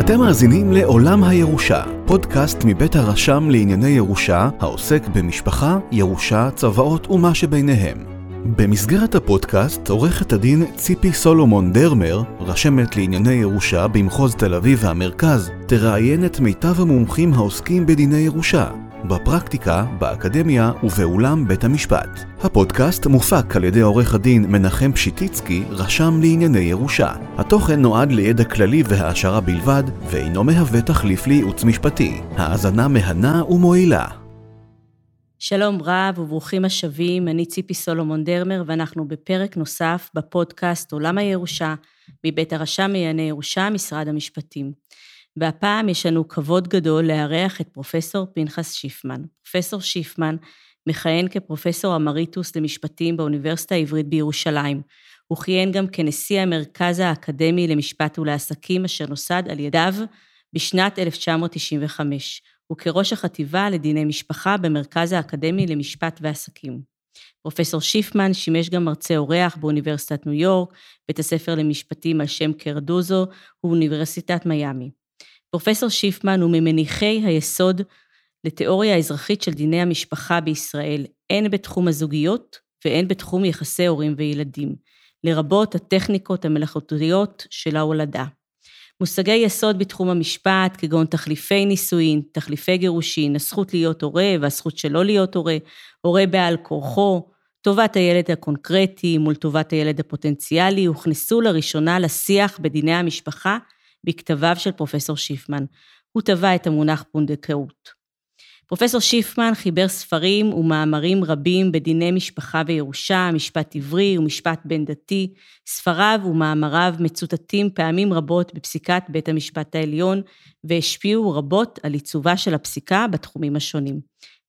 אתם מאזינים לעולם הירושה, פודקאסט מבית הרשם לענייני ירושה, העוסק במשפחה, ירושה, צוואות ומה שביניהם. במסגרת הפודקאסט, עורכת הדין ציפי סולומון דרמר, רשמת לענייני ירושה במחוז תל אביב והמרכז, תראיין את מיטב המומחים העוסקים בדיני ירושה, בפרקטיקה, באקדמיה ובאולם בית המשפט. הפודקאסט מופק על ידי עורך הדין מנחם פשיטיצקי, רשם לענייני ירושה. התוכן נועד לידע כללי והעשרה בלבד, ואינו מהווה תחליף לייעוץ משפטי. האזנה מהנה ומועילה. שלום רב וברוכים השבים, אני ציפי סולומון דרמר ואנחנו בפרק נוסף בפודקאסט עולם הירושה מבית הרשם לענייני ירושה, משרד המשפטים. והפעם יש לנו כבוד גדול לארח את פרופסור פנחס שיפמן. פרופסור שיפמן מכהן כפרופסור אמריטוס למשפטים באוניברסיטה העברית בירושלים. הוא כיהן גם כנשיא המרכז האקדמי למשפט ולעסקים, אשר נוסד על ידיו בשנת 1995, וכראש החטיבה לדיני משפחה במרכז האקדמי למשפט ועסקים. פרופסור שיפמן שימש גם מרצה אורח באוניברסיטת ניו יורק, בית הספר למשפטים על שם קרדוזו ואוניברסיטת מיאמי. פרופסור שיפמן הוא ממניחי היסוד לתיאוריה האזרחית של דיני המשפחה בישראל, הן בתחום הזוגיות והן בתחום יחסי הורים וילדים, לרבות הטכניקות המלאכותיות של ההולדה. מושגי יסוד בתחום המשפט, כגון תחליפי נישואין, תחליפי גירושין, הזכות להיות הורה והזכות שלא להיות הורה, הורה בעל כורחו, טובת הילד הקונקרטי מול טובת הילד הפוטנציאלי, הוכנסו לראשונה לשיח בדיני המשפחה בכתביו של פרופסור שיפמן. הוא טבע את המונח פונדקאות. פרופסור שיפמן חיבר ספרים ומאמרים רבים בדיני משפחה וירושה, משפט עברי ומשפט בין דתי. ספריו ומאמריו מצוטטים פעמים רבות בפסיקת בית המשפט העליון, והשפיעו רבות על עיצובה של הפסיקה בתחומים השונים.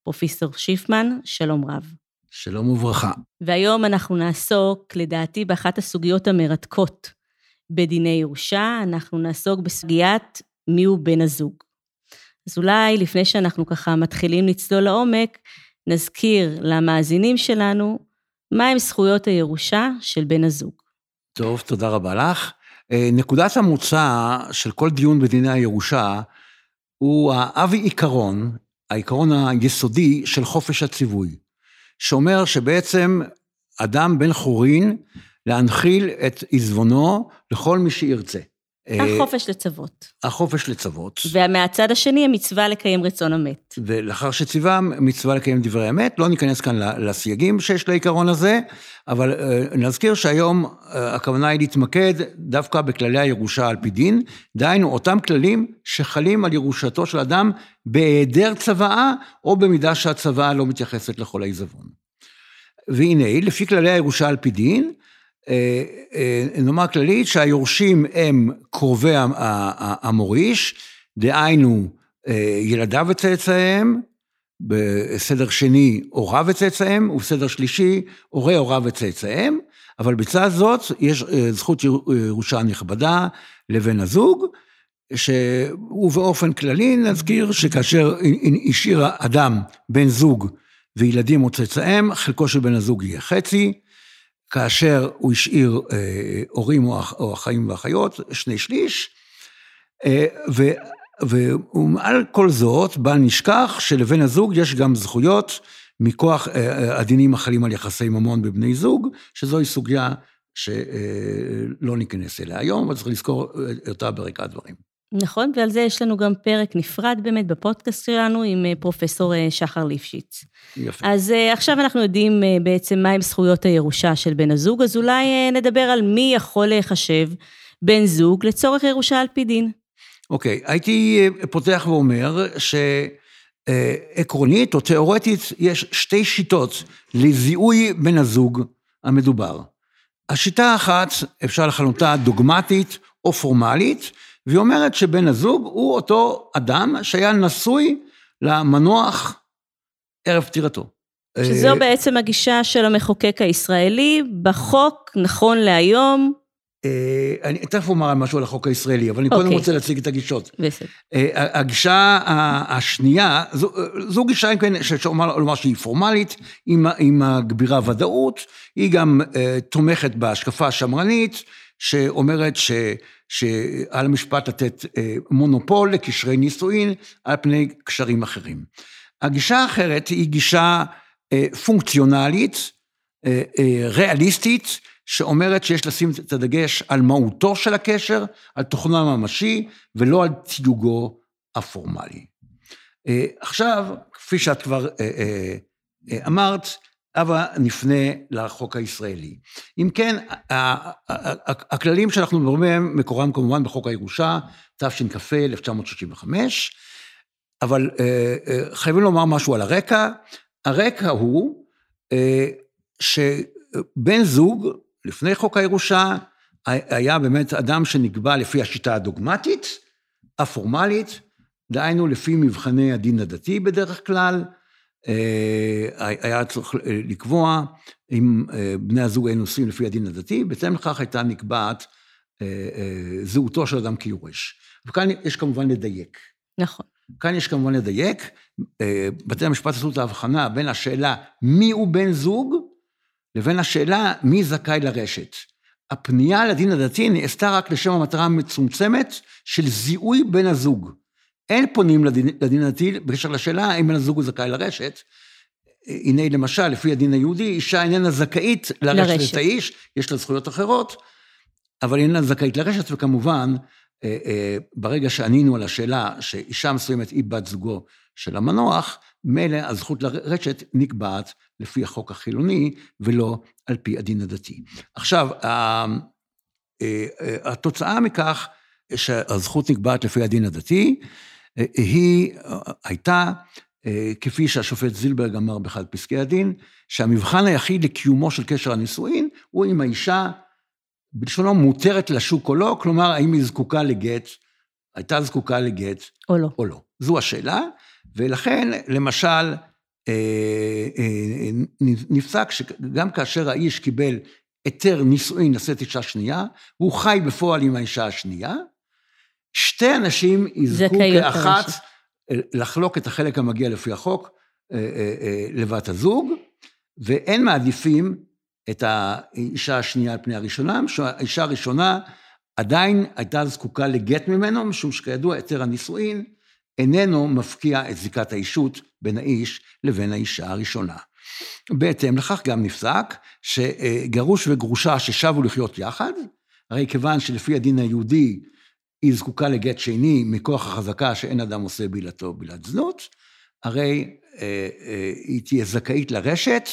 פרופסור שיפמן, שלום רב. שלום וברכה. והיום אנחנו נעסוק, לדעתי, באחת הסוגיות המרתקות בדיני ירושה, אנחנו נעסוק בסוגיית מיהו בן הזוג. אז אולי לפני שאנחנו ככה מתחילים לצלול לעומק, נזכיר למאזינים שלנו מהם זכויות הירושה של בן הזוג. טוב, תודה רבה לך. אה, נקודת המוצא של כל דיון בדיני הירושה הוא האבי עיקרון, העיקרון היסודי של חופש הציווי, שאומר שבעצם אדם בן חורין להנחיל את עיזבונו לכל מי שירצה. החופש לצוות. החופש לצוות. ומהצד השני, המצווה לקיים רצון המת. ולאחר שציווה, מצווה לקיים דברי אמת. לא ניכנס כאן לסייגים שיש לעיקרון הזה, אבל נזכיר שהיום הכוונה היא להתמקד דווקא בכללי הירושה על פי דין, דהיינו אותם כללים שחלים על ירושתו של אדם בהיעדר צוואה, או במידה שהצוואה לא מתייחסת לכל העיזבון. והנה, לפי כללי הירושה על פי דין, אה, אה, נאמר כללית שהיורשים הם קרובי המוריש, דהיינו אה, ילדיו וצאצאיהם, בסדר שני הוריו וצאצאיהם, ובסדר שלישי הורי הוריו וצאצאיהם, אבל בצד זאת יש זכות ירושה נכבדה לבן הזוג, ובאופן כללי נזכיר שכאשר השאיר אדם בן זוג וילדים או צאצאיהם, חלקו של בן הזוג יהיה חצי, כאשר הוא השאיר אה, הורים או אחאים ואחיות, שני שליש, אה, ומעל כל זאת, בל נשכח שלבן הזוג יש גם זכויות מכוח אה, הדינים החלים על יחסי ממון בבני זוג, שזוהי סוגיה שלא ניכנס אליה היום, אבל צריך לזכור אותה ברקע הדברים. נכון, ועל זה יש לנו גם פרק נפרד באמת בפודקאסט שלנו עם אה, פרופסור אה, שחר ליפשיץ. יפה. אז אה, עכשיו אנחנו יודעים בעצם מהם זכויות הירושה של בן הזוג, אז אולי נדבר על מי יכול להיחשב בן זוג לצורך ירושה על פי דין. אוקיי, הייתי פותח ואומר שעקרונית או תיאורטית יש שתי שיטות לזיהוי בן הזוג המדובר. השיטה האחת, אפשר לכנותה דוגמטית או פורמלית, והיא אומרת שבן הזוג הוא אותו אדם שהיה נשוי למנוח ערב פטירתו. שזו בעצם הגישה של המחוקק הישראלי, בחוק, נכון להיום, אה, אני תכף אומר משהו על החוק הישראלי, אבל אני קודם אוקיי. רוצה להציג את הגישות. בסדר. אה, הגישה השנייה, זו, זו גישה, אם כן, שאפשר לומר שהיא פורמלית, היא, מ- היא מגבירה ודאות, היא גם אה, תומכת בהשקפה השמרנית, שאומרת ש, שעל המשפט לתת אה, מונופול לקשרי נישואין על פני קשרים אחרים. הגישה האחרת היא גישה אה, פונקציונלית, אה, ריאליסטית, שאומרת שיש לשים את הדגש על מהותו של הקשר, על תוכנו הממשי, ולא על תיוגו הפורמלי. עכשיו, כפי שאת כבר אמרת, הבה נפנה לחוק הישראלי. אם כן, הכללים שאנחנו מדברים בהם, מקורם כמובן בחוק הירושה, תשכ"ה 1965, אבל אה, אה, חייבים לומר משהו על הרקע. הרקע הוא אה, שבן זוג, לפני חוק הירושה, היה באמת אדם שנקבע לפי השיטה הדוגמטית, הפורמלית, דהיינו לפי מבחני הדין הדתי בדרך כלל, היה צריך אה, לקבוע אם אה, בני הזוג היו נושאים לפי הדין הדתי, בהתאם לכך הייתה נקבעת אה, אה, זהותו של אדם כיורש. וכאן יש כמובן לדייק. נכון. כאן יש כמובן לדייק, אה, בתי המשפט עשו את ההבחנה בין השאלה מיהו בן זוג, לבין השאלה מי זכאי לרשת. הפנייה לדין הדתי נעשתה רק לשם המטרה המצומצמת של זיהוי בן הזוג. אין פונים לדין, לדין הדתי בקשר לשאלה האם בן הזוג הוא זכאי לרשת. הנה למשל, לפי הדין היהודי, אישה איננה זכאית לרשת, לרשת. את האיש, יש לה זכויות אחרות, אבל איננה זכאית לרשת, וכמובן, אה, אה, ברגע שענינו על השאלה שאישה מסוימת היא בת זוגו של המנוח, מילא הזכות לרשת נקבעת לפי החוק החילוני ולא על פי הדין הדתי. עכשיו, ה- אה, אה, התוצאה מכך שהזכות נקבעת לפי הדין הדתי, היא אה, הייתה, אה, כפי שהשופט זילברג אמר באחד פסקי הדין, שהמבחן היחיד לקיומו של קשר הנישואין הוא אם האישה בלשונו מותרת לשוק או לא, כלומר, האם היא זקוקה לגט, הייתה זקוקה לגט או לא. או לא. זו השאלה, ולכן, למשל, אה, אה, נפסק שגם כאשר האיש קיבל היתר נישואין לשאת אישה שנייה, הוא חי בפועל עם האישה השנייה, שתי אנשים יזכו כאחת. לחלוק את החלק המגיע לפי החוק אה, אה, אה, לבת הזוג, ואין מעדיפים את האישה השנייה על פני הראשונה, האישה הראשונה עדיין הייתה זקוקה לגט ממנו, משום שכידוע היתר הנישואין איננו מפקיע את זיקת האישות בין האיש לבין האישה הראשונה. בהתאם לכך גם נפסק שגרוש וגרושה ששבו לחיות יחד, הרי כיוון שלפי הדין היהודי היא זקוקה לגט שני מכוח החזקה שאין אדם עושה בעילתו בעילת זנות, הרי אה, אה, היא תהיה זכאית לרשת,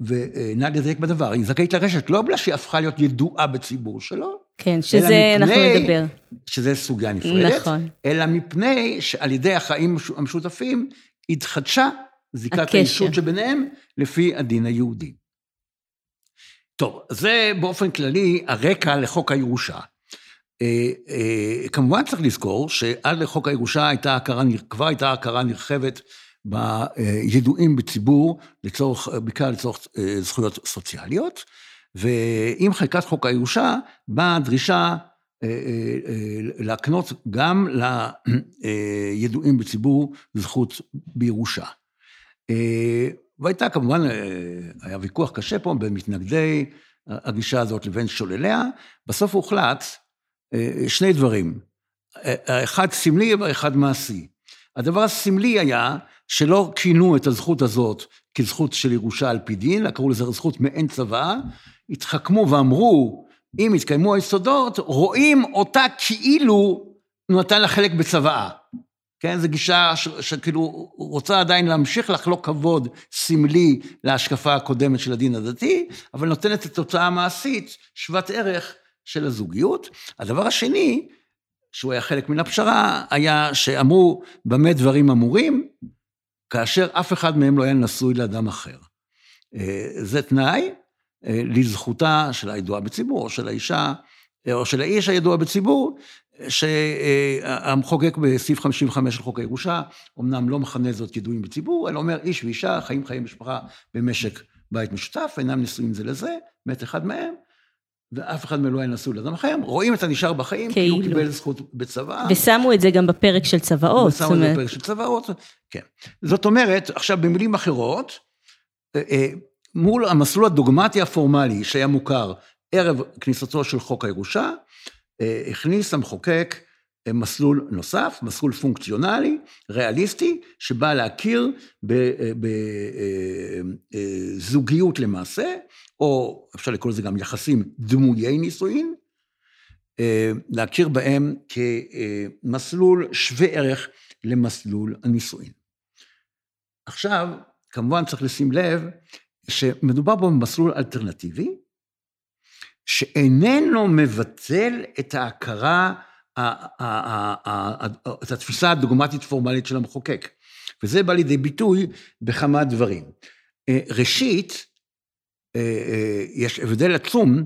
ונא לדייק בדבר, היא זכאית לרשת לא בגלל שהיא הפכה להיות ידועה בציבור שלו, כן, שזה אנחנו מפני- נדבר. שזה סוגיה נפרדת, נכון. אלא מפני שעל ידי החיים המשותפים התחדשה זיקת. האישות שביניהם לפי הדין היהודי. טוב, זה באופן כללי הרקע לחוק הירושה. אה, אה, כמובן צריך לזכור שעד לחוק הירושה הייתה הכרה, כבר הייתה הכרה נרחבת בידועים בציבור, לצורך, בעיקר לצורך אה, זכויות סוציאליות, ועם חקיקת חוק הירושה באה הדרישה להקנות גם לידועים בציבור זכות בירושה. והייתה כמובן, היה ויכוח קשה פה בין מתנגדי הגישה הזאת לבין שולליה, בסוף הוחלט שני דברים, אה, האחד סמלי והאחד מעשי. הדבר הסמלי היה שלא כינו את הזכות הזאת כזכות של ירושה על פי דין, אלא קראו לזה זכות מעין צוואה, התחכמו ואמרו, אם התקיימו היסודות, רואים אותה כאילו נתן לה חלק בצוואה. כן, זו גישה ש- שכאילו רוצה עדיין להמשיך לחלוק כבוד סמלי להשקפה הקודמת של הדין הדתי, אבל נותנת את התוצאה המעשית שוות ערך של הזוגיות. הדבר השני, שהוא היה חלק מן הפשרה, היה שאמרו במה דברים אמורים, כאשר אף אחד מהם לא היה נשוי לאדם אחר. אה, זה תנאי אה, לזכותה של הידועה בציבור, או של האישה, אה, או של האיש הידוע בציבור, שהמחוקק בסעיף 55 של חוק הירושה, אמנם לא מכנה זאת ידועים בציבור, אלא אומר איש ואישה חיים חיי משפחה במשק בית משותף, אינם נשואים זה לזה, מת אחד מהם, ואף אחד מהם לא נשוי לאדם אחר, רואים את הנשאר בחיים, כי הוא כאילו. קיבל זכות בצבא. ושמו את זה גם בפרק של צוואות. ושמו את זה בפרק של צוואות, כן. זאת אומרת, עכשיו במילים אחרות, אה, אה, מול המסלול הדוגמטי הפורמלי שהיה מוכר ערב כניסתו של חוק הירושה, אה, הכניס המחוקק מסלול נוסף, מסלול פונקציונלי, ריאליסטי, שבא להכיר בזוגיות למעשה, או אפשר לקרוא לזה גם יחסים דמויי נישואין, אה, להכיר בהם כמסלול שווה ערך למסלול הנישואין. עכשיו, כמובן צריך לשים לב שמדובר פה במסלול אלטרנטיבי, שאיננו מבטל את ההכרה, את התפיסה הדוגמטית פורמלית של המחוקק. וזה בא לידי ביטוי בכמה דברים. אה, ראשית, יש הבדל עצום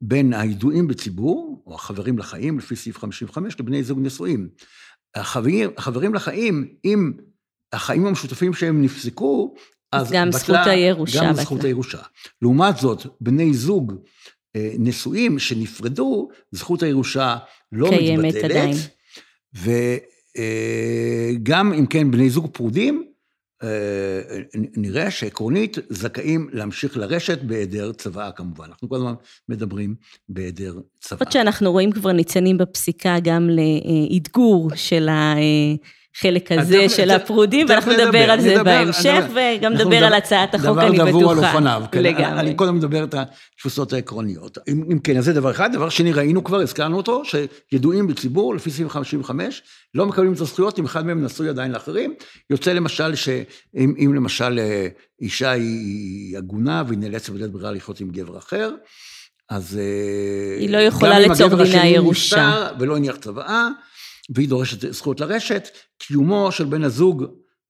בין הידועים בציבור, או החברים לחיים, לפי סעיף 55, לבני זוג נשואים. החברים, החברים לחיים, אם החיים המשותפים שהם נפסקו, אז גם בטלה זכות הירושה גם בטלה. זכות הירושה. לעומת זאת, בני זוג אה, נשואים שנפרדו, זכות הירושה לא קיימת מתבטלת. עדיין. וגם אם כן, בני זוג פרודים, אה, נראה שעקרונית זכאים להמשיך לרשת בהיעדר צוואה כמובן. אנחנו כל הזמן מדברים בהיעדר צוואה. למרות שאנחנו רואים כבר ניצנים בפסיקה גם לאתגור של החלק הזה של הפרודים, ואנחנו נדבר, נדבר על זה נדבר, בהמשך, נדבר. וגם נדבר על הצעת החוק, דבר אני דבור על בטוחה. אופניו, כן. לגמרי. אני קודם מדבר את התפוסות העקרוניות. אם, אם כן, אז זה דבר אחד. דבר שני, ראינו כבר, הזכרנו אותו, שידועים בציבור, לפי סעיף 55, לא מקבלים את הזכויות אם אחד מהם נשוי עדיין לאחרים. יוצא למשל, שאם אם למשל אה, אישה היא- עגונה והיא נאלצת בלית ברירה לחיות עם גבר אחר, אז... אה, היא לא יכולה גם אם לצורך הגבר דיני השני הירושה. נפטר ולא הניח צוואה, והיא דורשת זכות לרשת, קיומו של בן הזוג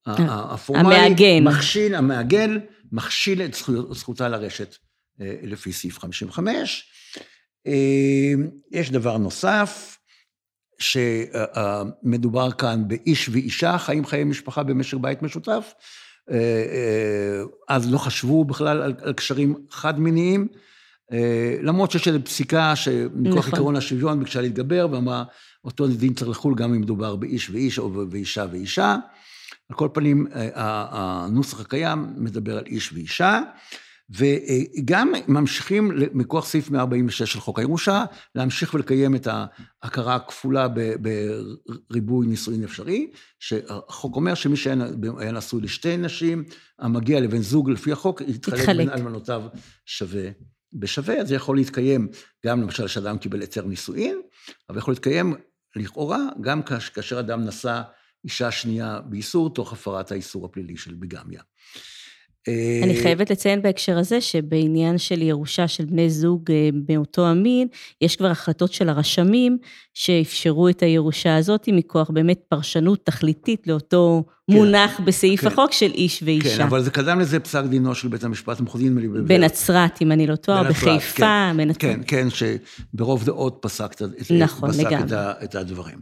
ה- ה- הפורמלי, המעגן. מכשיל, המעגן, מכשיל את זכויות- זכותה לרשת אה, לפי סעיף 55. אה, יש דבר נוסף, שמדובר כאן באיש ואישה, חיים חיי משפחה במשק בית משותף. אה, אה, אז לא חשבו בכלל על, על קשרים חד-מיניים, אה, למרות שיש איזו פסיקה שמכוח נכון. עקרון השוויון ביקשה להתגבר, ואמרה, אותו דין צריך לחול גם אם מדובר באיש ואיש או באישה ואישה. על כל פנים, אה, ה- הנוסח הקיים מדבר על איש ואישה, וגם ממשיכים מכוח סעיף 146 של חוק הירושה, להמשיך ולקיים את ההכרה הכפולה בריבוי נישואין אפשרי, שהחוק אומר שמי שהיה היה נשוי לשתי נשים, המגיע לבן זוג לפי החוק, יתחלק. בין אלמנותיו שווה בשווה, זה יכול להתקיים גם למשל כשאדם קיבל היתר נישואין, אבל יכול להתקיים לכאורה גם כאש- כאשר אדם נשא אישה שנייה באיסור, תוך הפרת האיסור הפלילי של ביגמיה. אני אה, חייבת לציין בהקשר הזה, שבעניין של ירושה של בני זוג אה, מאותו המין, יש כבר החלטות של הרשמים שאפשרו את הירושה הזאת מכוח באמת פרשנות תכליתית לאותו כן. מונח בסעיף כן. החוק של איש ואישה. כן, אבל זה קדם לזה פסק דינו של בית המשפט המחוזי, נדמה לי. בנצרת, אם אני לא טועה, בחיפה, בנצרת. כן, כן, שברוב דעות פסק, נכון, פסק. את, ה, את הדברים.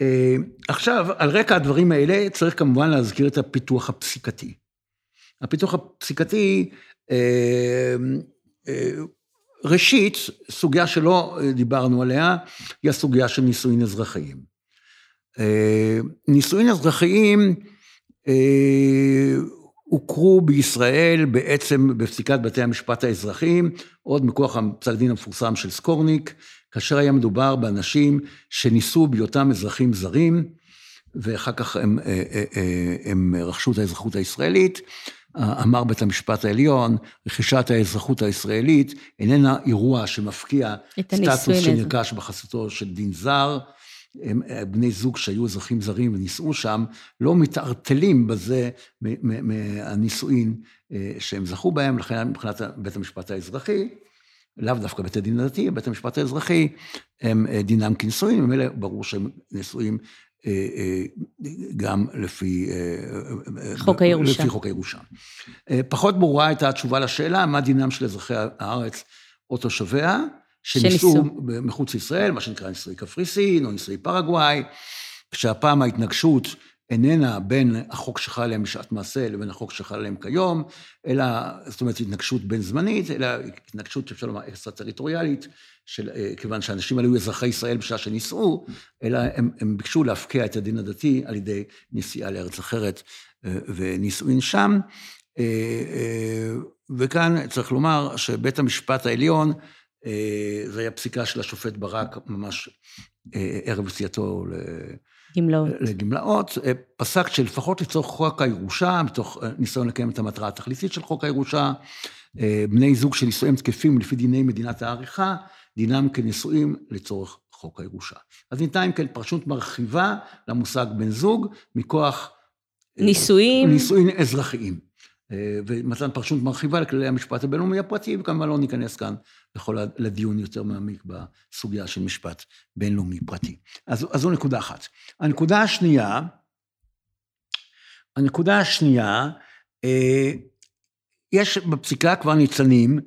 אה, עכשיו, על רקע הדברים האלה, צריך כמובן להזכיר את הפיתוח הפסיקתי. הפיתוח הפסיקתי, אה, אה, ראשית, סוגיה שלא דיברנו עליה, היא הסוגיה של נישואין אזרחיים. אה, נישואין אזרחיים אה, הוכרו בישראל בעצם בפסיקת בתי המשפט האזרחיים, עוד מכוח הפסק דין המפורסם של סקורניק, כאשר היה מדובר באנשים שנישאו בהיותם אזרחים זרים, ואחר כך הם, אה, אה, אה, הם רכשו את האזרחות הישראלית. אמר בית המשפט העליון, רכישת האזרחות הישראלית איננה אירוע שמפקיע סטטוס. שנרכש בחסותו של דין זר. הם, אה, בני זוג שהיו אזרחים זרים ונישאו שם, לא מתערטלים בזה מהנישואין אה, שהם זכו בהם, לכן מבחינת בית המשפט האזרחי, לאו דווקא בית הדין הדתי, בית המשפט האזרחי, הם אה, דינם כנישואין, ממילא ברור שהם נשואים אה, גם לפי... אה, חוק הירושה. לפי חוק הירושה. אה, פחות ברורה הייתה התשובה לשאלה, מה דינם של אזרחי הארץ או תושביה, שנישאו. מחוץ לישראל, מה שנקרא נישואי קפריסין או נישואי פרגוואי, כשהפעם ההתנגשות איננה בין החוק שחל עליהם בשעת מעשה לבין החוק שחל עליהם כיום, אלא, זאת אומרת, התנגשות בין זמנית, אלא התנגשות שאפשר לומר אקסטרה-טריטוריאלית, של, אה, כיוון שהאנשים האלו היו אזרחי ישראל בשעה שנישאו, אלא הם, הם ביקשו להפקיע את הדין הדתי על ידי נסיעה לארץ אחרת אה, ונישואין שם. אה, וכאן צריך לומר שבית המשפט העליון, זה היה פסיקה של השופט ברק ממש ערב יציאתו גמלאות. לגמלאות, פסק שלפחות לצורך חוק הירושה, מתוך ניסיון לקיים את המטרה התכליתית של חוק הירושה, בני זוג שנישואיהם תקפים לפי דיני מדינת העריכה, דינם כנישואים לצורך חוק הירושה. אז ניתנה אם כן פרשנות מרחיבה למושג בן זוג, מכוח... אה, נישואים. נישואים אזרחיים. אה, ומתן פרשנות מרחיבה לכללי המשפט הבינלאומי הפרטי, וכמובן לא ניכנס כאן לכל לדיון יותר מעמיק בסוגיה של משפט בינלאומי פרטי. אז, אז זו נקודה אחת. הנקודה השנייה, הנקודה השנייה, אה, יש בפסיקה כבר ניצנים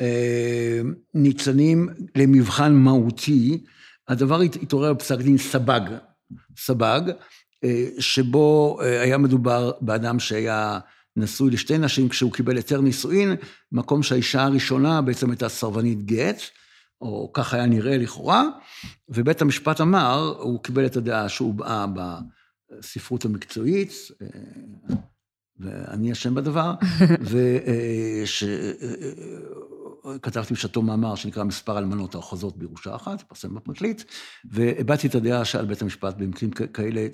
אה, ניצנים למבחן מהותי, הדבר התעורר בפסק דין סבג, סבג, שבו היה מדובר באדם שהיה נשוי לשתי נשים כשהוא קיבל היתר נישואין, מקום שהאישה הראשונה בעצם הייתה סרבנית גט, או כך היה נראה לכאורה, ובית המשפט אמר, הוא קיבל את הדעה שהובעה בספרות המקצועית, ואני אשם בדבר, וש... כתבתי בשעתו מאמר שנקרא מספר אלמנות האוחזות בירושה אחת, התפרסם בפרקליט, והבעתי את הדעה שעל בית המשפט, במקרים כאלה,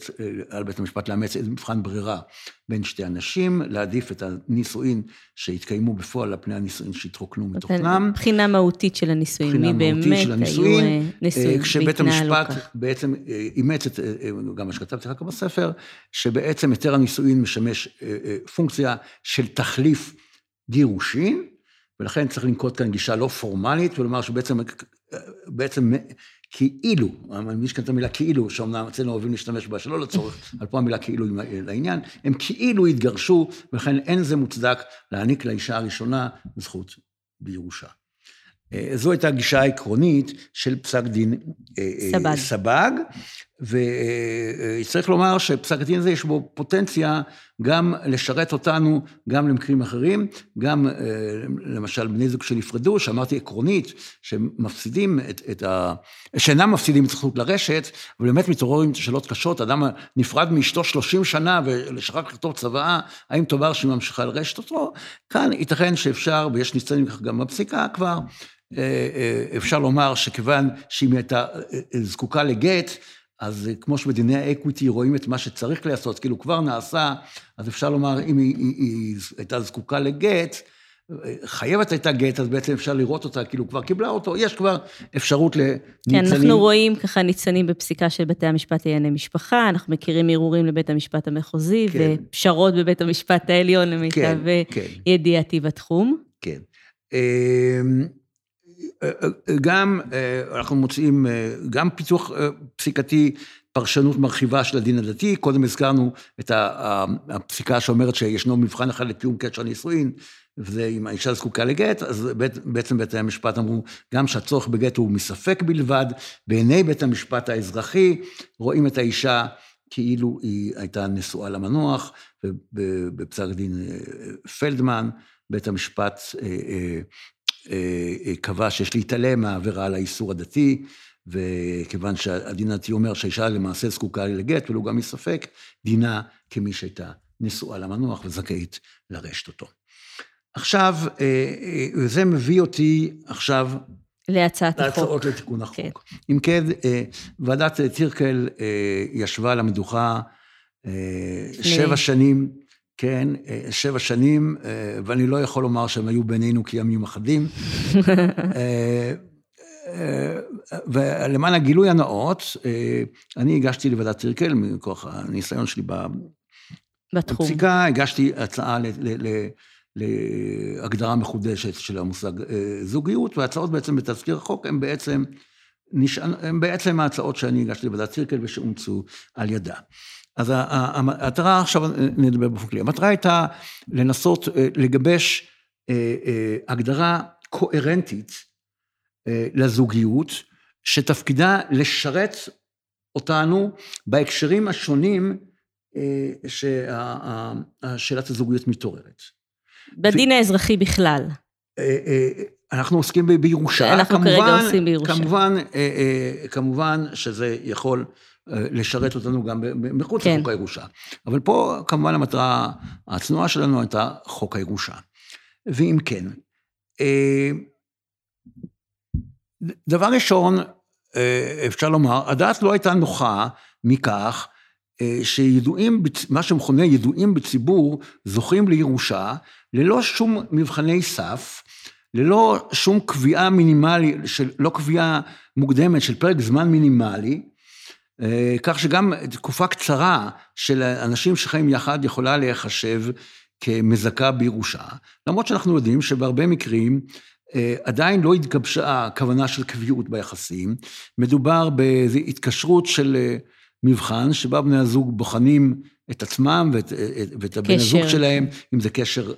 על בית המשפט לאמץ איזה מבחן ברירה בין שתי אנשים, להעדיף את הנישואין שהתקיימו בפועל על פני הנישואין שהתרוקנו מתוכנם. מבחינה מהותית של הנישואין, מי באמת היו אה, נישואין כשבית המשפט בעצם אה, אימץ את, אה, גם מה שכתבתי לך בספר, שבעצם היתר הנישואין משמש פונקציה של תחליף גירושין, ולכן צריך לנקוט כאן גישה לא פורמלית, ולומר שבעצם, בעצם כאילו, אני כאן את המילה כאילו, שאומנם אצלנו אוהבים להשתמש בה שלא לצורך, על פה המילה כאילו לעניין, הם כאילו התגרשו, ולכן אין זה מוצדק להעניק לאישה הראשונה זכות בירושה. אה, זו הייתה הגישה העקרונית של פסק דין אה, אה, סבג. סבג, וצריך לומר שפסק הדין הזה יש בו פוטנציה גם לשרת אותנו, גם למקרים אחרים, גם למשל בני זוג שנפרדו, שאמרתי עקרונית, שמפסידים את, את ה... שאינם מפסידים את זכות לרשת, ובאמת מתעוררים שאלות קשות, אדם נפרד מאשתו 30 שנה ולשחק לכתוב צוואה, האם תאמר שהיא ממשיכה לרשת אותו? כאן ייתכן שאפשר, ויש ניסיון לכך גם בפסיקה כבר, אה, אה, אפשר לומר שכיוון שאם היא הייתה אה, זקוקה לגט, אז כמו שבדיני האקוויטי רואים את מה שצריך לעשות, כאילו כבר נעשה, אז אפשר לומר, אם היא, היא, היא הייתה זקוקה לגט, חייבת הייתה גט, אז בעצם אפשר לראות אותה, כאילו כבר קיבלה אותו, יש כבר אפשרות לניצנים. כן, אנחנו רואים ככה ניצנים בפסיקה של בתי המשפט לענייני משפחה, אנחנו מכירים ערעורים לבית המשפט המחוזי, כן. ופשרות בבית המשפט העליון, למיטב כן, כן. ידיעתי בתחום. כן. גם אה, אנחנו מוצאים, אה, גם פיתוח אה, פסיקתי, פרשנות מרחיבה של הדין הדתי, קודם הזכרנו את הפסיקה שאומרת שישנו מבחן אחד לקיום קשר נישואין, וזה אם האישה זקוקה לגט, אז בעצם בית המשפט אמרו, גם שהצורך בגט הוא מספק בלבד, בעיני בית המשפט האזרחי, רואים את האישה כאילו היא הייתה נשואה למנוח, ובפסק דין פלדמן, בית המשפט קבע שיש להתעלם מהעבירה על האיסור הדתי, וכיוון שהדין הדתי אומר שהאישה למעשה זקוקה לגט, ולו גם מספק, דינה כמי שהייתה נשואה למנוח וזכאית לרשת אותו. עכשיו, אה, זה מביא אותי עכשיו... להצעת החוק. להצעות לתיקון החוק. כן. אם כן, ועדת טירקל ישבה על המדוכה שבע שנים. כן, אה, שבע שנים, אה, ואני לא יכול לומר שהם היו בינינו כימים אחדים. אה, ולמען הגילוי הנאות, אני הגשתי לוועדת טירקל, מכוח הניסיון שלי בתחום. בפסיקה, הגשתי הצעה להגדרה מחודשת של המושג זוגיות, וההצעות בעצם בתזכיר החוק הן בעצם, הן בעצם ההצעות שאני הגשתי לוועדת טירקל ושאומצו על ידה. אז המטרה, עכשיו נדבר באופן כללי, המטרה הייתה לנסות אה, לגבש אה, אה, הגדרה קוהרנטית לזוגיות, שתפקידה לשרת אותנו בהקשרים השונים ששאלת הזוגיות מתעוררת. בדין האזרחי בכלל. אנחנו עוסקים בירושה. אנחנו כמובן, כרגע עושים בירושה. כמובן, כמובן שזה יכול לשרת אותנו גם מחוץ כן. לחוק הירושה. אבל פה, כמובן, המטרה הצנועה שלנו הייתה חוק הירושה. ואם כן, דבר ראשון, אפשר לומר, הדעת לא הייתה נוחה מכך שידועים, מה שמכונה ידועים בציבור, זוכים לירושה, ללא שום מבחני סף, ללא שום קביעה מינימלית, לא קביעה מוקדמת של פרק זמן מינימלי, כך שגם תקופה קצרה של אנשים שחיים יחד יכולה להיחשב כמזכה בירושה, למרות שאנחנו יודעים שבהרבה מקרים עדיין לא התגבשה הכוונה של קביעות ביחסים, מדובר באיזו התקשרות של מבחן, שבה בני הזוג בוחנים את עצמם ואת, ואת הבן הזוג שלהם, אם זה קשר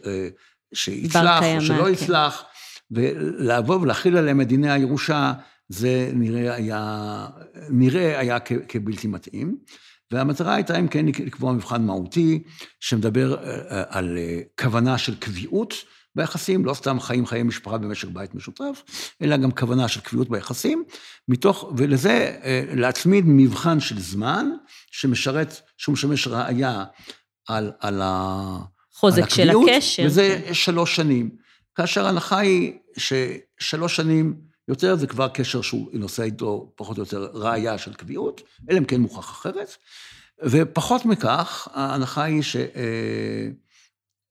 שיצלח או שלא כן. יצלח, ולבוא ולהכיל עליהם את דיני הירושה, זה נראה היה, נראה היה כבלתי מתאים. והמטרה הייתה, אם כן, לקבוע מבחן מהותי, שמדבר על כוונה של קביעות ביחסים, לא סתם חיים חיי משפחה במשק בית משותף, אלא גם כוונה של קביעות ביחסים, מתוך, ולזה להצמיד מבחן של זמן, שמשרת, שהוא משמש ראייה על, על, ה, חוזק על הקביעות, של הקשר. וזה כן. שלוש שנים. כאשר ההנחה היא ששלוש שנים יותר זה כבר קשר שהוא נושא איתו פחות או יותר ראייה של קביעות, אלא אם כן מוכח אחרת. ופחות מכך, ההנחה היא ש...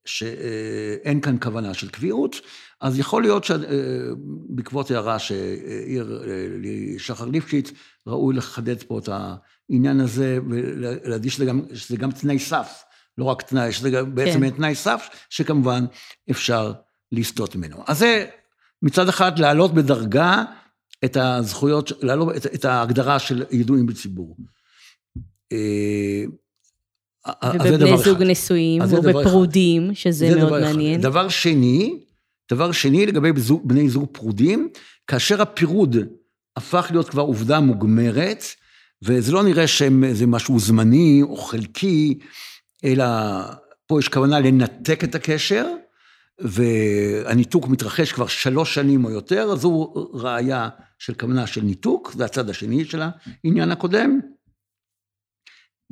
שאין כאן כוונה של קביעות, אז יכול להיות שבעקבות הערה שהעיר לי שחר ליפשיץ, ראוי לחדד פה את העניין הזה ולהדגיש שזה גם, שזה גם תנאי סף, לא רק תנאי, שזה גם בעצם כן. תנאי סף שכמובן אפשר לסטות ממנו. אז זה מצד אחד להעלות בדרגה את הזכויות, להעלות את, את ההגדרה של ידועים בציבור. אה, ובבני זוג נשואים, ובפרודים, שזה מאוד מעניין. דבר שני, דבר שני לגבי בני זוג פרודים, כאשר הפירוד הפך להיות כבר עובדה מוגמרת, וזה לא נראה שזה משהו זמני או חלקי, אלא פה יש כוונה לנתק את הקשר, והניתוק מתרחש כבר שלוש שנים או יותר, זו ראיה של כוונה של ניתוק, זה הצד השני של העניין הקודם.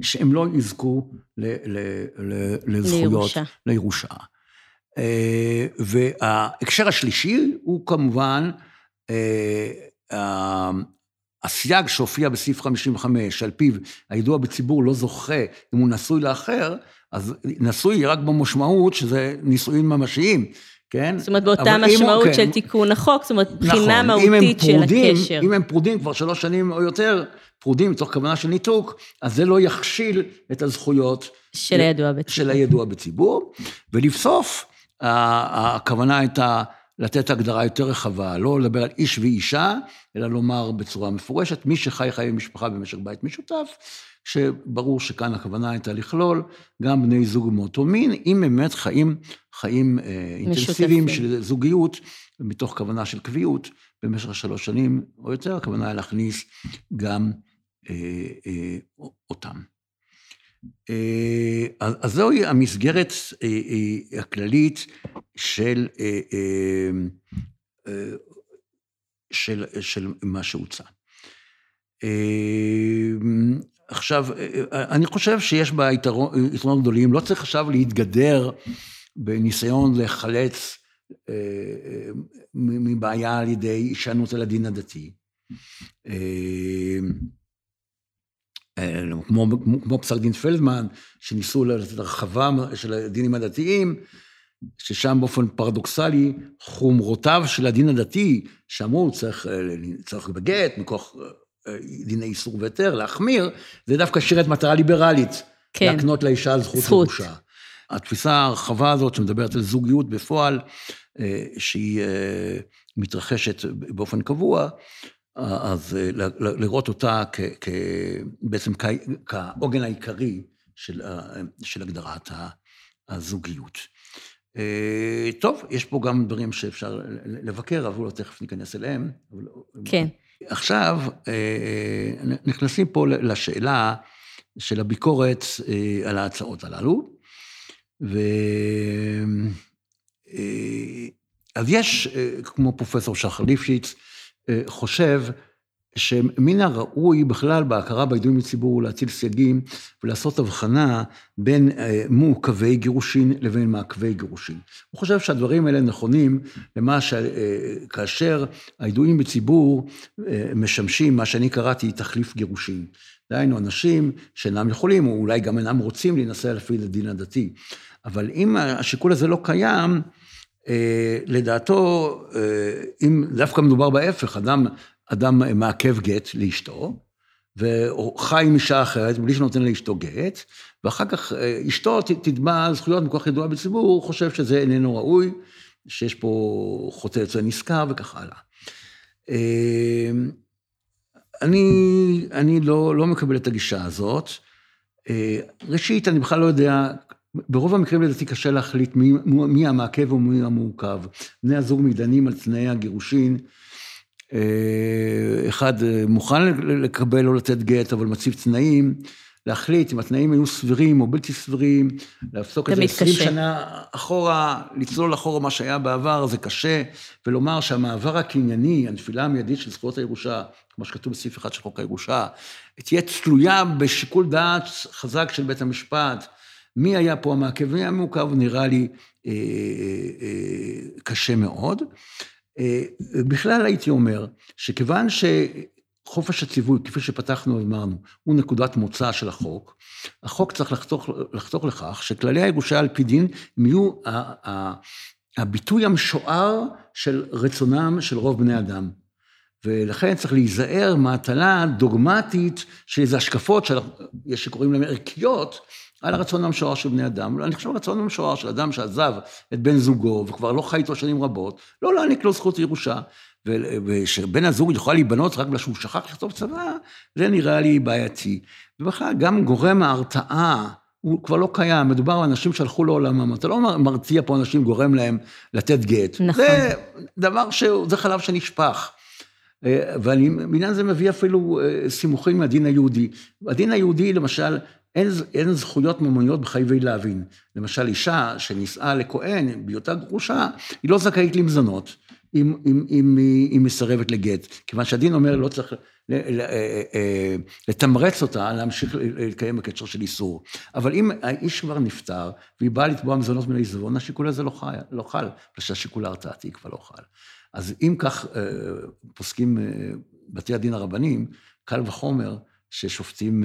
שהם לא יזכו ל, ל, ל, לזכויות, לירושה. לירושה. אה, וההקשר השלישי הוא כמובן אה, הסייג שהופיע בסעיף 55, על פיו הידוע בציבור לא זוכה אם הוא נשוי לאחר, אז נשוי רק במשמעות שזה נישואין ממשיים, כן? זאת אומרת, באותה משמעות כן, של תיקון החוק, זאת אומרת, בחינה נכון, מהותית של פרודים, הקשר. אם הם פרודים כבר שלוש שנים או יותר, פרודים מתוך כוונה של ניתוק, אז זה לא יכשיל את הזכויות של הידוע בציבור. של הידוע בציבור. ולבסוף, הכוונה הייתה לתת הגדרה יותר רחבה, לא לדבר על איש ואישה, אלא לומר בצורה מפורשת, מי שחי חיי משפחה במשק בית משותף, שברור שכאן הכוונה הייתה לכלול גם בני זוג מאותו מין, אם באמת חיים חיים אה, אינטנסיביים של זוגיות, מתוך כוונה של קביעות, במשך שלוש שנים או יותר, הכוונה היה להכניס גם אה, אה, אותם. אה, אז זוהי המסגרת הכללית של, של, של מה שהוצע. עכשיו, אני חושב שיש בה יתרונות גדולים, לא צריך עכשיו להתגדר בניסיון לחלץ מבעיה על ידי הישענות על הדין הדתי. אה, כמו, כמו פסק דין פלדמן, שניסו לתת הרחבה של הדינים הדתיים, ששם באופן פרדוקסלי, חומרותיו של הדין הדתי, שאמרו צריך, אה, צריך מכוח אה, דיני איסור והיתר, להחמיר, זה דווקא שירת מטרה ליברלית, כן. להקנות לאישה זכות לבושה. התפיסה הרחבה הזאת שמדברת על זוגיות בפועל, שהיא מתרחשת באופן קבוע, אז אה, לראות אותה כ, כ, בעצם כעוגן העיקרי של, של הגדרת הזוגיות. אה, טוב, יש פה גם דברים שאפשר לבקר, אבל לא תכף ניכנס אליהם. כן. עכשיו, אה, נכנסים פה לשאלה של הביקורת על ההצעות הללו. ו... אז יש, כמו פרופסור שחר ליפשיץ, חושב שמן הראוי בכלל בהכרה בידועים בציבור להציל סייגים ולעשות הבחנה בין אה, מעוכבי גירושין לבין מעכבי גירושין. הוא חושב שהדברים האלה נכונים למה שכאשר אה, הידועים בציבור אה, משמשים, מה שאני קראתי תחליף גירושין. דהיינו, אנשים שאינם יכולים, או אולי גם אינם רוצים להינשא לפי הדין הדתי. אבל אם השיקול הזה לא קיים, לדעתו, אם דווקא מדובר בהפך, אדם אדם מעכב גט לאשתו, והוא חי עם אישה אחרת בלי שנותן לאשתו גט, ואחר כך אה, אשתו תתבע זכויות מכוח ידועה בציבור, הוא חושב שזה איננו ראוי, שיש פה חוטא יוצא נשכר וכך הלאה. אה, אני, אני לא, לא מקבל את הגישה הזאת. אה, ראשית, אני בכלל לא יודע, ברוב המקרים לדעתי קשה להחליט מי, מי המעכב ומי המעוכב. בני הזוג מתדיינים על תנאי הגירושין. אה, אחד אה, מוכן לקבל או לתת גט, אבל מציב תנאים, להחליט אם התנאים היו סבירים או בלתי סבירים, להפסוק את זה 20 שנה אחורה, לצלול אחורה מה שהיה בעבר, זה קשה, ולומר שהמעבר הקנייני, הנפילה המיידית של זכויות הירושה, כמו שכתוב בסעיף אחד של חוק הירושה, תהיה תלויה בשיקול דעת חזק של בית המשפט. מי היה פה המעכב, מי המעוכב, נראה לי אה, אה, אה, קשה מאוד. אה, בכלל הייתי אומר, שכיוון שחופש הציווי, כפי שפתחנו ואמרנו, הוא נקודת מוצא של החוק, החוק צריך לחתוך, לחתוך לכך שכללי הירושה על פי דין יהיו הביטוי המשוער של רצונם של רוב בני אדם. ולכן צריך להיזהר מהטלה דוגמטית של איזה השקפות, שיש שקוראים להן ערכיות, על הרצון המשוער של בני אדם. אני חושב על הרצון המשוער של אדם שעזב את בן זוגו וכבר לא חי איתו שנים רבות, לא להעניק לו זכות ירושה. ושבן הזוג יכול להיבנות רק בגלל שהוא שכח לכתוב צבא, זה נראה לי בעייתי. ובכלל, גם גורם ההרתעה, הוא כבר לא קיים, מדובר על אנשים שהלכו לעולמם, אתה לא מרתיע פה אנשים, גורם להם לתת גט. נכון. זה דבר ש... זה חלב שנשפך. אה, ואני, בעניין זה מביא אפילו אה, סימוכים מהדין היהודי. הדין היהודי, למשל, אין, אין זכויות ממוניות בחייבי להבין. למשל, אישה שנישאה לכהן בהיותה גרושה, היא לא זכאית למזונות אם, אם, אם, אם מסרבת לגט, כיוון שהדין אומר לא צריך אה, אה, לתמרץ אותה להמשיך לקיים בקשר של איסור. אבל אם האיש כבר נפטר, והיא באה לתבוע מזונות מן העיזבון, השיקול הזה לא, חי, לא חל, בגלל שהשיקול ההרתעתי כבר לא חל. אז אם כך אה, פוסקים בתי הדין הרבניים, קל וחומר ששופטים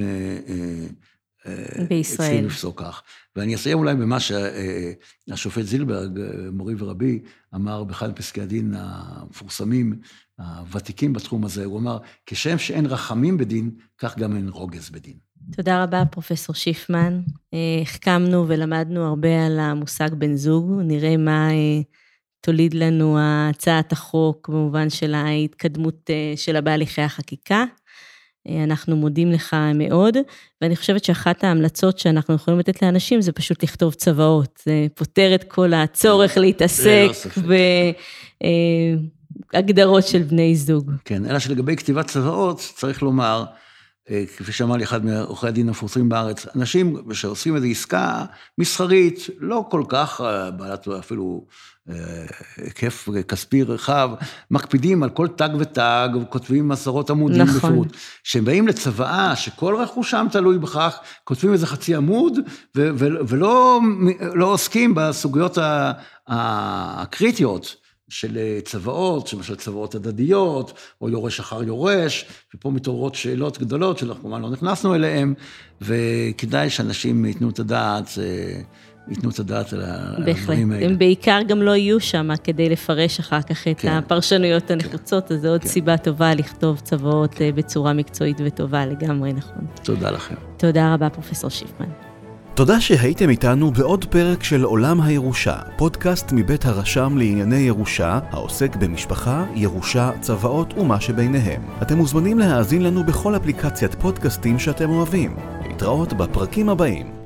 בישראל. צריכים לפסוק כך. ואני אסיים אולי במה שהשופט זילברג, מורי ורבי, אמר באחד מפסקי הדין המפורסמים, הוותיקים בתחום הזה, הוא אמר, כשם שאין רחמים בדין, כך גם אין רוגז בדין. תודה רבה, פרופסור שיפמן. אה, החכמנו ולמדנו הרבה על המושג בן זוג, נראה מה אה, תוליד לנו הצעת החוק במובן של ההתקדמות שלה בהליכי החקיקה. אה, אנחנו מודים לך מאוד, ואני חושבת שאחת ההמלצות שאנחנו יכולים לתת לאנשים זה פשוט לכתוב צוואות. זה פותר את כל הצורך להתעסק בהגדרות של בני זוג. כן, אלא שלגבי כתיבת צוואות, צריך לומר, אה, כפי שאמר לי אחד מעורכי הדין המפורסמים בארץ, אנשים שעושים איזו עסקה מסחרית, לא כל כך אה, בעלת אפילו היקף כספי רחב, מקפידים על כל תג ותג, וכותבים עשרות עמודים נכון. בפירוט. כשהם באים לצוואה, שכל רכושם תלוי בכך, כותבים איזה חצי עמוד, ו- ו- ולא לא עוסקים בסוגיות הקריטיות. של צוואות, למשל צוואות הדדיות, או יורש אחר יורש, ופה מתעוררות שאלות גדולות שאנחנו כמובן לא נכנסנו אליהן, וכדאי שאנשים ייתנו את הדעת. ייתנו את הדעת על הדברים האלה. הם בעיקר גם לא יהיו שם כדי לפרש אחר כך את כן. הפרשנויות כן. הנחוצות, אז זו עוד כן. סיבה טובה לכתוב צוואות כן. אה, בצורה מקצועית וטובה, לגמרי נכון. תודה לכם. תודה רבה, פרופסור שיפמן. תודה שהייתם איתנו בעוד פרק של עולם הירושה, פודקאסט מבית הרשם לענייני ירושה, העוסק במשפחה, ירושה, צוואות ומה שביניהם. אתם מוזמנים להאזין לנו בכל אפליקציית פודקאסטים שאתם אוהבים. להתראות בפרקים הבאים.